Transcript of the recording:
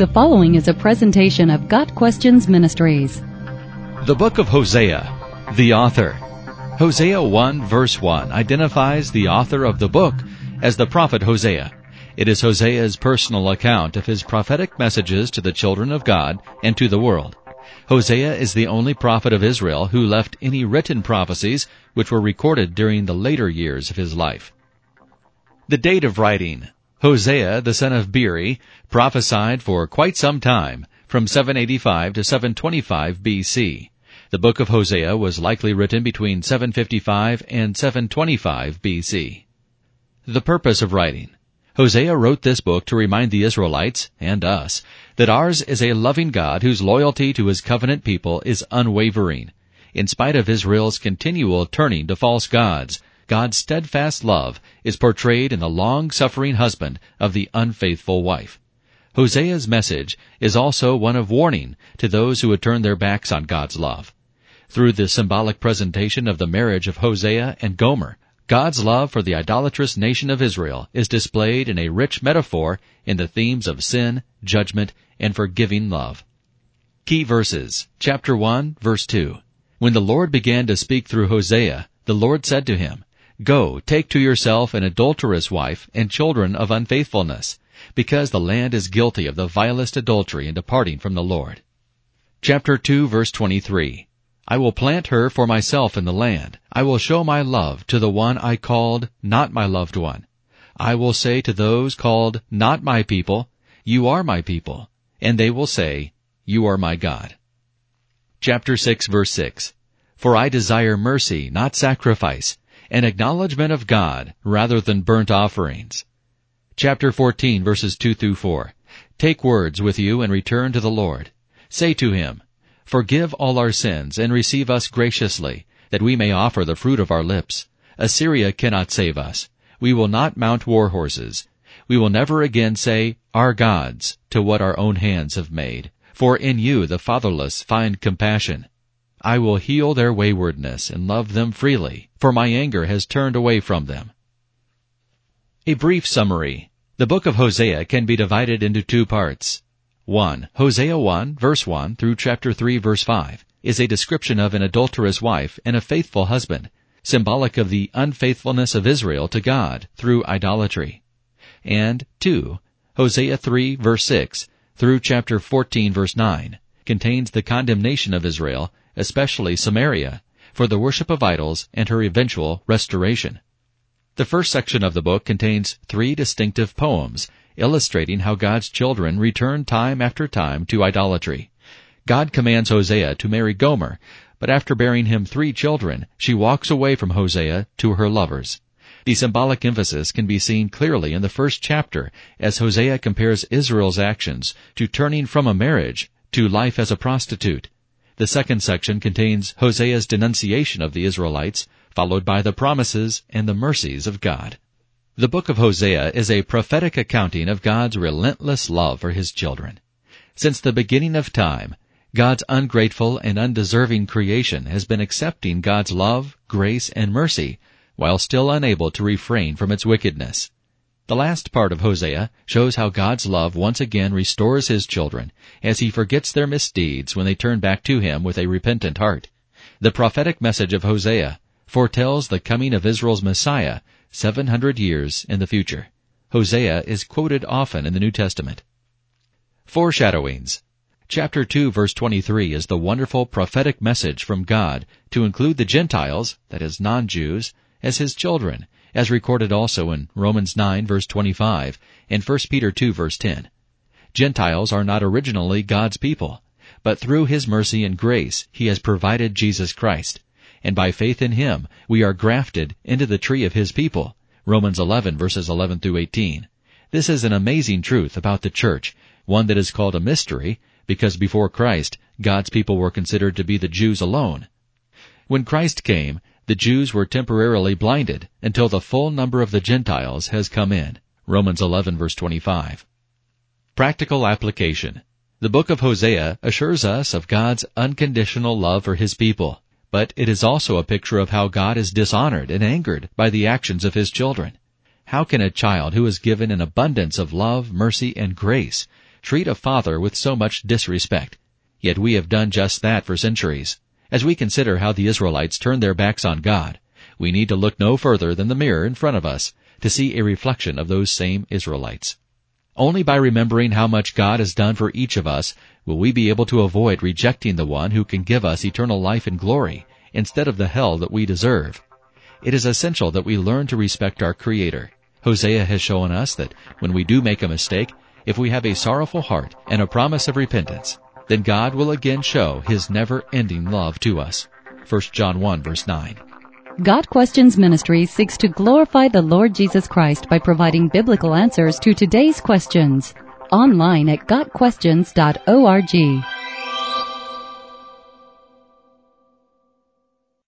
The following is a presentation of Got Questions Ministries. The book of Hosea, the author. Hosea 1 verse 1 identifies the author of the book as the prophet Hosea. It is Hosea's personal account of his prophetic messages to the children of God and to the world. Hosea is the only prophet of Israel who left any written prophecies which were recorded during the later years of his life. The date of writing. Hosea, the son of Beeri, prophesied for quite some time, from 785 to 725 BC. The book of Hosea was likely written between 755 and 725 BC. The purpose of writing. Hosea wrote this book to remind the Israelites, and us, that ours is a loving God whose loyalty to his covenant people is unwavering. In spite of Israel's continual turning to false gods, God's steadfast love is portrayed in the long-suffering husband of the unfaithful wife. Hosea's message is also one of warning to those who would turn their backs on God's love. Through the symbolic presentation of the marriage of Hosea and Gomer, God's love for the idolatrous nation of Israel is displayed in a rich metaphor in the themes of sin, judgment, and forgiving love. Key verses, chapter 1, verse 2. When the Lord began to speak through Hosea, the Lord said to him, Go, take to yourself an adulterous wife and children of unfaithfulness, because the land is guilty of the vilest adultery in departing from the Lord. Chapter 2 verse 23. I will plant her for myself in the land. I will show my love to the one I called not my loved one. I will say to those called not my people, you are my people. And they will say, you are my God. Chapter 6 verse 6. For I desire mercy, not sacrifice, an acknowledgement of God rather than burnt offerings. Chapter 14 verses 2 through 4. Take words with you and return to the Lord. Say to him, Forgive all our sins and receive us graciously, that we may offer the fruit of our lips. Assyria cannot save us. We will not mount war horses. We will never again say, Our gods, to what our own hands have made. For in you the fatherless find compassion. I will heal their waywardness and love them freely, for my anger has turned away from them. A brief summary. The book of Hosea can be divided into two parts. 1. Hosea 1, verse 1 through chapter 3, verse 5 is a description of an adulterous wife and a faithful husband, symbolic of the unfaithfulness of Israel to God through idolatry. And 2. Hosea 3, verse 6 through chapter 14, verse 9 contains the condemnation of Israel especially Samaria, for the worship of idols and her eventual restoration. The first section of the book contains three distinctive poems illustrating how God's children return time after time to idolatry. God commands Hosea to marry Gomer, but after bearing him three children, she walks away from Hosea to her lovers. The symbolic emphasis can be seen clearly in the first chapter as Hosea compares Israel's actions to turning from a marriage to life as a prostitute. The second section contains Hosea's denunciation of the Israelites, followed by the promises and the mercies of God. The book of Hosea is a prophetic accounting of God's relentless love for his children. Since the beginning of time, God's ungrateful and undeserving creation has been accepting God's love, grace, and mercy, while still unable to refrain from its wickedness. The last part of Hosea shows how God's love once again restores his children as he forgets their misdeeds when they turn back to him with a repentant heart. The prophetic message of Hosea foretells the coming of Israel's Messiah 700 years in the future. Hosea is quoted often in the New Testament. Foreshadowings. Chapter 2 verse 23 is the wonderful prophetic message from God to include the Gentiles, that is non-Jews, as his children as recorded also in Romans 9 verse 25 and 1 Peter 2 verse 10. Gentiles are not originally God's people, but through His mercy and grace He has provided Jesus Christ, and by faith in Him we are grafted into the tree of His people. Romans 11 verses 11 through 18. This is an amazing truth about the church, one that is called a mystery, because before Christ, God's people were considered to be the Jews alone. When Christ came, the Jews were temporarily blinded until the full number of the Gentiles has come in. Romans 11 verse 25. Practical application. The book of Hosea assures us of God's unconditional love for His people, but it is also a picture of how God is dishonored and angered by the actions of His children. How can a child who is given an abundance of love, mercy, and grace treat a father with so much disrespect. Yet we have done just that for centuries. As we consider how the Israelites turned their backs on God, we need to look no further than the mirror in front of us to see a reflection of those same Israelites. Only by remembering how much God has done for each of us will we be able to avoid rejecting the one who can give us eternal life and glory instead of the hell that we deserve. It is essential that we learn to respect our Creator. Hosea has shown us that when we do make a mistake, if we have a sorrowful heart and a promise of repentance, then God will again show His never-ending love to us. 1 John 1 verse 9. Got Questions Ministry seeks to glorify the Lord Jesus Christ by providing biblical answers to today's questions. Online at GotQuestions.org.